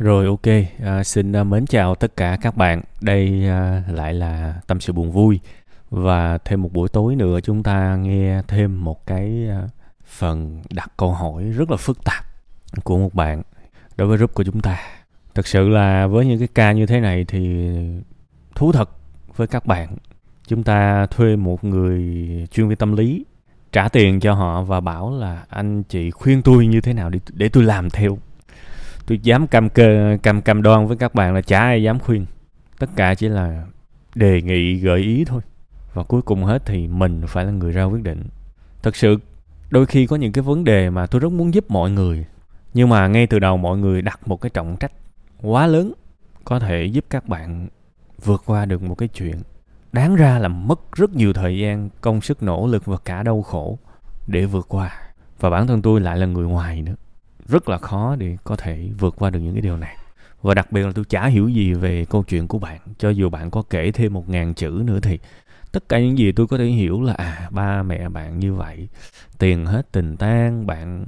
Rồi ok, à, xin à, mến chào tất cả các bạn. Đây à, lại là tâm sự buồn vui và thêm một buổi tối nữa chúng ta nghe thêm một cái à, phần đặt câu hỏi rất là phức tạp của một bạn đối với group của chúng ta. Thật sự là với những cái ca như thế này thì thú thật với các bạn, chúng ta thuê một người chuyên viên tâm lý trả tiền cho họ và bảo là anh chị khuyên tôi như thế nào để để tôi làm theo tôi dám cam cơ, cam cam đoan với các bạn là chả ai dám khuyên. Tất cả chỉ là đề nghị, gợi ý thôi. Và cuối cùng hết thì mình phải là người ra quyết định. Thật sự, đôi khi có những cái vấn đề mà tôi rất muốn giúp mọi người. Nhưng mà ngay từ đầu mọi người đặt một cái trọng trách quá lớn, có thể giúp các bạn vượt qua được một cái chuyện đáng ra là mất rất nhiều thời gian, công sức, nỗ lực và cả đau khổ để vượt qua. Và bản thân tôi lại là người ngoài nữa rất là khó để có thể vượt qua được những cái điều này. Và đặc biệt là tôi chả hiểu gì về câu chuyện của bạn. Cho dù bạn có kể thêm một ngàn chữ nữa thì tất cả những gì tôi có thể hiểu là à ba mẹ bạn như vậy, tiền hết tình tan bạn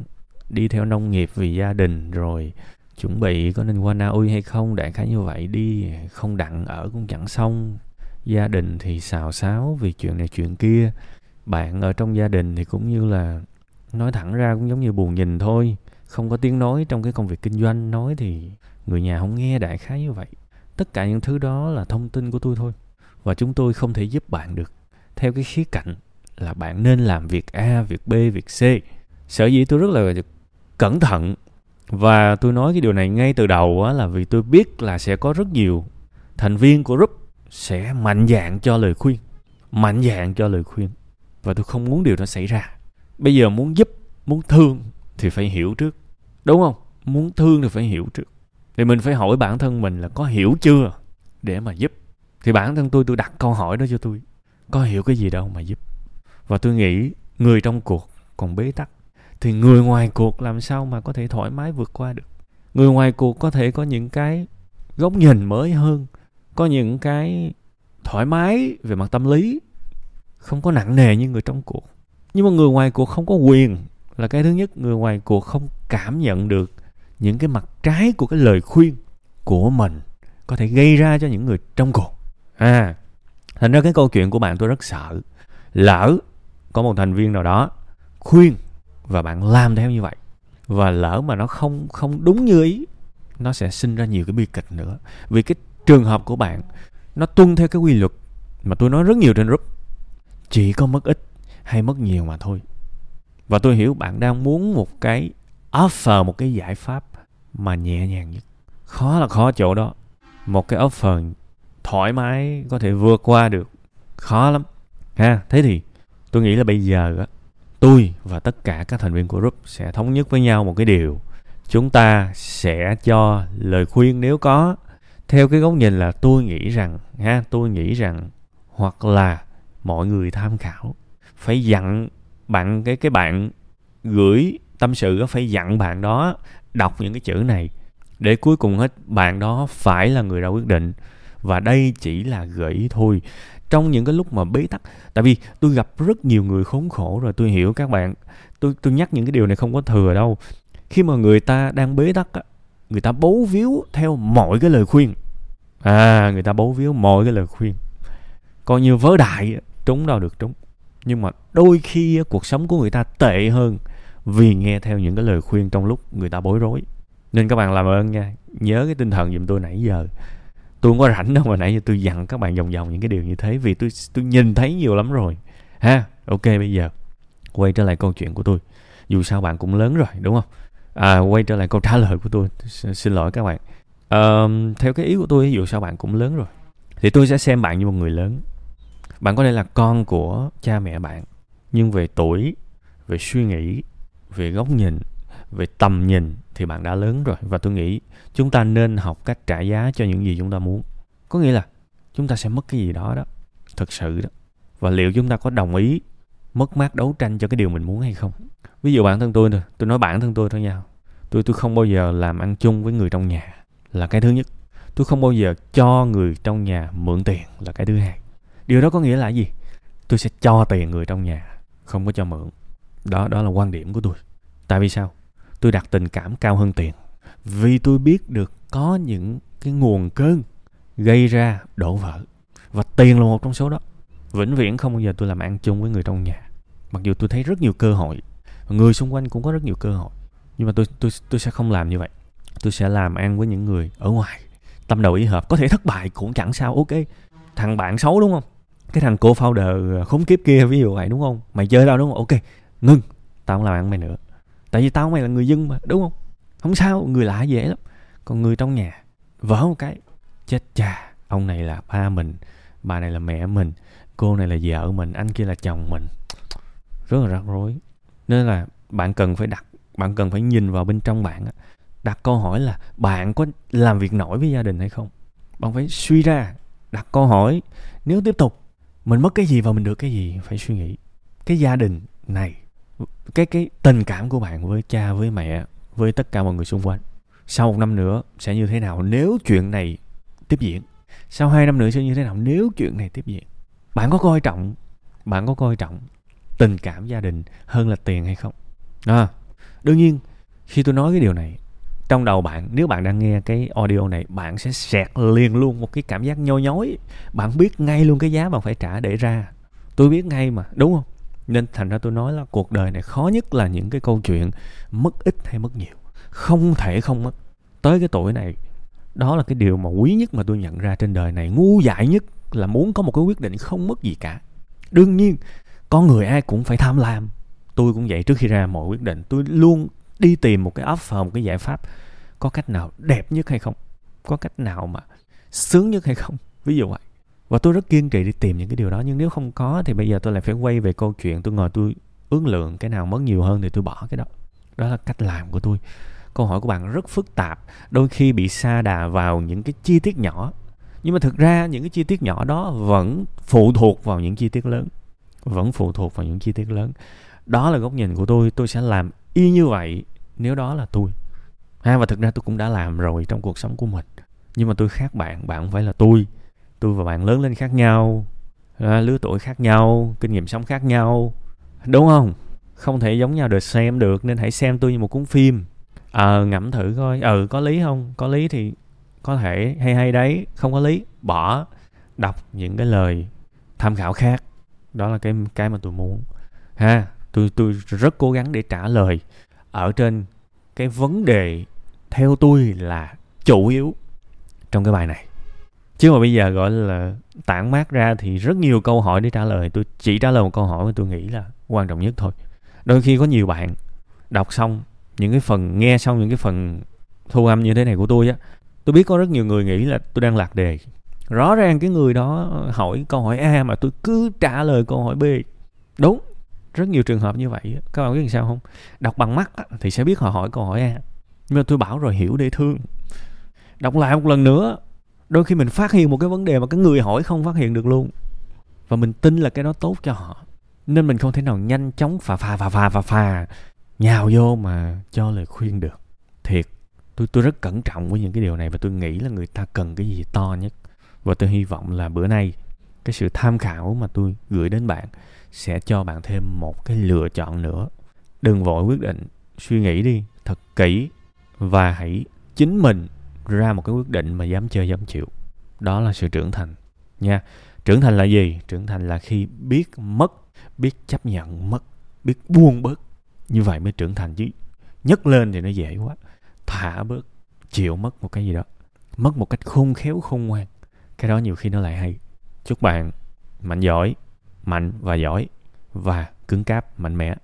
đi theo nông nghiệp vì gia đình rồi chuẩn bị có nên qua Na Uy hay không, đại khái như vậy đi, không đặng ở cũng chẳng xong. Gia đình thì xào xáo vì chuyện này chuyện kia. Bạn ở trong gia đình thì cũng như là nói thẳng ra cũng giống như buồn nhìn thôi. Không có tiếng nói trong cái công việc kinh doanh. Nói thì người nhà không nghe đại khái như vậy. Tất cả những thứ đó là thông tin của tôi thôi. Và chúng tôi không thể giúp bạn được. Theo cái khía cạnh là bạn nên làm việc a, việc b, việc c. Sở dĩ tôi rất là cẩn thận. Và tôi nói cái điều này ngay từ đầu á, là vì tôi biết là sẽ có rất nhiều thành viên của group sẽ mạnh dạn cho lời khuyên. Mạnh dạn cho lời khuyên. Và tôi không muốn điều đó xảy ra bây giờ muốn giúp, muốn thương thì phải hiểu trước. Đúng không? Muốn thương thì phải hiểu trước. Thì mình phải hỏi bản thân mình là có hiểu chưa để mà giúp? Thì bản thân tôi tôi đặt câu hỏi đó cho tôi. Có hiểu cái gì đâu mà giúp? Và tôi nghĩ người trong cuộc còn bế tắc. Thì người ngoài cuộc làm sao mà có thể thoải mái vượt qua được? Người ngoài cuộc có thể có những cái góc nhìn mới hơn, có những cái thoải mái về mặt tâm lý, không có nặng nề như người trong cuộc nhưng mà người ngoài cuộc không có quyền là cái thứ nhất. Người ngoài cuộc không cảm nhận được những cái mặt trái của cái lời khuyên của mình có thể gây ra cho những người trong cuộc. À thành ra cái câu chuyện của bạn tôi rất sợ. Lỡ có một thành viên nào đó khuyên và bạn làm theo như vậy và lỡ mà nó không không đúng như ý, nó sẽ sinh ra nhiều cái bi kịch nữa. Vì cái trường hợp của bạn nó tuân theo cái quy luật mà tôi nói rất nhiều trên group. Chỉ có mất ít hay mất nhiều mà thôi. Và tôi hiểu bạn đang muốn một cái offer, một cái giải pháp mà nhẹ nhàng nhất. Khó là khó chỗ đó. Một cái offer thoải mái có thể vượt qua được. Khó lắm. Ha, thế thì tôi nghĩ là bây giờ á, tôi và tất cả các thành viên của group sẽ thống nhất với nhau một cái điều. Chúng ta sẽ cho lời khuyên nếu có. Theo cái góc nhìn là tôi nghĩ rằng, ha, tôi nghĩ rằng hoặc là mọi người tham khảo phải dặn bạn, cái cái bạn gửi tâm sự phải dặn bạn đó đọc những cái chữ này. Để cuối cùng hết, bạn đó phải là người ra quyết định. Và đây chỉ là gợi ý thôi. Trong những cái lúc mà bế tắc, tại vì tôi gặp rất nhiều người khốn khổ rồi, tôi hiểu các bạn. Tôi tôi nhắc những cái điều này không có thừa đâu. Khi mà người ta đang bế tắc người ta bấu víu theo mọi cái lời khuyên. À người ta bấu víu mọi cái lời khuyên. Coi như vớ đại trúng đâu được trúng nhưng mà đôi khi cuộc sống của người ta tệ hơn vì nghe theo những cái lời khuyên trong lúc người ta bối rối. Nên các bạn làm ơn nha nhớ cái tinh thần giùm tôi nãy giờ. Tôi không có rảnh đâu mà nãy giờ tôi dặn các bạn vòng vòng những cái điều như thế vì tôi tôi nhìn thấy nhiều lắm rồi. Ha ok bây giờ quay trở lại câu chuyện của tôi. Dù sao bạn cũng lớn rồi đúng không? À, quay trở lại câu trả lời của tôi. Xin lỗi các bạn. À, theo cái ý của tôi dù sao bạn cũng lớn rồi. Thì tôi sẽ xem bạn như một người lớn bạn có thể là con của cha mẹ bạn, nhưng về tuổi, về suy nghĩ, về góc nhìn, về tầm nhìn thì bạn đã lớn rồi. Và tôi nghĩ chúng ta nên học cách trả giá cho những gì chúng ta muốn. Có nghĩa là chúng ta sẽ mất cái gì đó đó thực sự đó. Và liệu chúng ta có đồng ý mất mát đấu tranh cho cái điều mình muốn hay không? Ví dụ bản thân tôi thôi, tôi nói bản thân tôi thôi nha. Tôi tôi không bao giờ làm ăn chung với người trong nhà là cái thứ nhất. Tôi không bao giờ cho người trong nhà mượn tiền là cái thứ hai điều đó có nghĩa là gì? Tôi sẽ cho tiền người trong nhà, không có cho mượn. Đó đó là quan điểm của tôi. Tại vì sao? Tôi đặt tình cảm cao hơn tiền. Vì tôi biết được có những cái nguồn cơn gây ra đổ vỡ. Và tiền là một trong số đó. Vĩnh viễn không bao giờ tôi làm ăn chung với người trong nhà. Mặc dù tôi thấy rất nhiều cơ hội. Người xung quanh cũng có rất nhiều cơ hội. Nhưng mà tôi tôi tôi sẽ không làm như vậy. Tôi sẽ làm ăn với những người ở ngoài. Tâm đầu ý hợp. Có thể thất bại cũng chẳng sao. Ok. Thằng bạn xấu đúng không? Cái thằng cô founder ờ, khốn kiếp kia, ví dụ vậy, đúng không? Mày chơi tao, đúng không? Ok ngưng tao không làm ăn mày nữa. Tại vì tao mày là người dân mà, đúng không? Không sao, người lạ dễ lắm. Còn người trong nhà, vỡ một cái, chết cha. Ông này là ba mình, bà này là mẹ mình, cô này là vợ mình, anh kia là chồng mình. Rất là rắc rối. Nên là bạn cần phải đặt, bạn cần phải nhìn vào bên trong bạn đặt câu hỏi là bạn có làm việc nổi với gia đình hay không? Bạn phải suy ra, đặt câu hỏi. Nếu tiếp tục mình mất cái gì và mình được cái gì? Phải suy nghĩ. Cái gia đình này cái cái tình cảm của bạn với cha với mẹ với tất cả mọi người xung quanh sau một năm nữa sẽ như thế nào nếu chuyện này tiếp diễn? Sau hai năm nữa sẽ như thế nào nếu chuyện này tiếp diễn? Bạn có coi trọng bạn có coi trọng tình cảm gia đình hơn là tiền hay không? À, đương nhiên khi tôi nói cái điều này trong đầu bạn, nếu bạn đang nghe cái audio này, bạn sẽ sẹt liền luôn một cái cảm giác nhoi nhói. Bạn biết ngay luôn cái giá bạn phải trả để ra. Tôi biết ngay mà, đúng không? Nên thành ra tôi nói là cuộc đời này khó nhất là những cái câu chuyện mất ít hay mất nhiều. Không thể không mất. Tới cái tuổi này, đó là cái điều mà quý nhất mà tôi nhận ra trên đời này. Ngu dại nhất là muốn có một cái quyết định không mất gì cả. Đương nhiên, con người ai cũng phải tham lam. Tôi cũng vậy trước khi ra mọi quyết định, tôi luôn đi tìm một cái offer một cái giải pháp có cách nào đẹp nhất hay không? Có cách nào mà sướng nhất hay không? Ví dụ vậy. Và tôi rất kiên trì đi tìm những cái điều đó, nhưng nếu không có thì bây giờ tôi lại phải quay về câu chuyện tôi ngồi tôi ước lượng cái nào mất nhiều hơn thì tôi bỏ cái đó. Đó là cách làm của tôi. Câu hỏi của bạn rất phức tạp, đôi khi bị sa đà vào những cái chi tiết nhỏ. Nhưng mà thực ra những cái chi tiết nhỏ đó vẫn phụ thuộc vào những chi tiết lớn, vẫn phụ thuộc vào những chi tiết lớn. Đó là góc nhìn của tôi tôi sẽ làm y như vậy nếu đó là tôi ha và thực ra tôi cũng đã làm rồi trong cuộc sống của mình. Nhưng mà tôi khác bạn bạn không phải là tôi. Tôi và bạn lớn lên khác nhau à, lứa tuổi khác nhau kinh nghiệm sống khác nhau. Đúng không? Không thể giống nhau được xem được nên hãy xem tôi như một cuốn phim. Ờ à, ngẫm thử coi. Ừ có lý không? Có lý thì có thể. Hay hay đấy không có lý bỏ. Đọc những cái lời tham khảo khác. Đó là cái cái mà tôi muốn. Ha tôi tôi rất cố gắng để trả lời ở trên cái vấn đề theo tôi là chủ yếu trong cái bài này. Chứ mà bây giờ gọi là tản mát ra thì rất nhiều câu hỏi để trả lời. Tôi chỉ trả lời một câu hỏi mà tôi nghĩ là quan trọng nhất thôi. Đôi khi có nhiều bạn đọc xong những cái phần, nghe xong những cái phần thu âm như thế này của tôi á, tôi biết có rất nhiều người nghĩ là tôi đang lạc đề. Rõ ràng cái người đó hỏi câu hỏi a mà tôi cứ trả lời câu hỏi b. Đúng rất nhiều trường hợp như vậy các bạn biết làm sao không? Đọc bằng mắt thì sẽ biết họ hỏi câu hỏi a. Nhưng mà tôi bảo rồi, hiểu để thương. Đọc lại một lần nữa, đôi khi mình phát hiện một cái vấn đề mà cái người hỏi không phát hiện được luôn. Và mình tin là cái đó tốt cho họ. Nên mình không thể nào nhanh chóng phà phà phà phà phà phà nhào vô mà cho lời khuyên được. Thiệt, tôi tôi rất cẩn trọng với những cái điều này và tôi nghĩ là người ta cần cái gì to nhất. Và tôi hy vọng là bữa nay cái sự tham khảo mà tôi gửi đến bạn sẽ cho bạn thêm một cái lựa chọn nữa. Đừng vội quyết định, suy nghĩ đi, thật kỹ và hãy chính mình ra một cái quyết định mà dám chơi, dám chịu. Đó là sự trưởng thành. Nha, trưởng thành là gì? Trưởng thành là khi biết mất, biết chấp nhận mất, biết buông bớt. Như vậy mới trưởng thành chứ. Nhấc lên thì nó dễ quá. Thả bớt, chịu mất một cái gì đó. Mất một cách khôn khéo, khôn ngoan. Cái đó nhiều khi nó lại hay. Chúc bạn mạnh giỏi mạnh và giỏi và cứng cáp mạnh mẽ.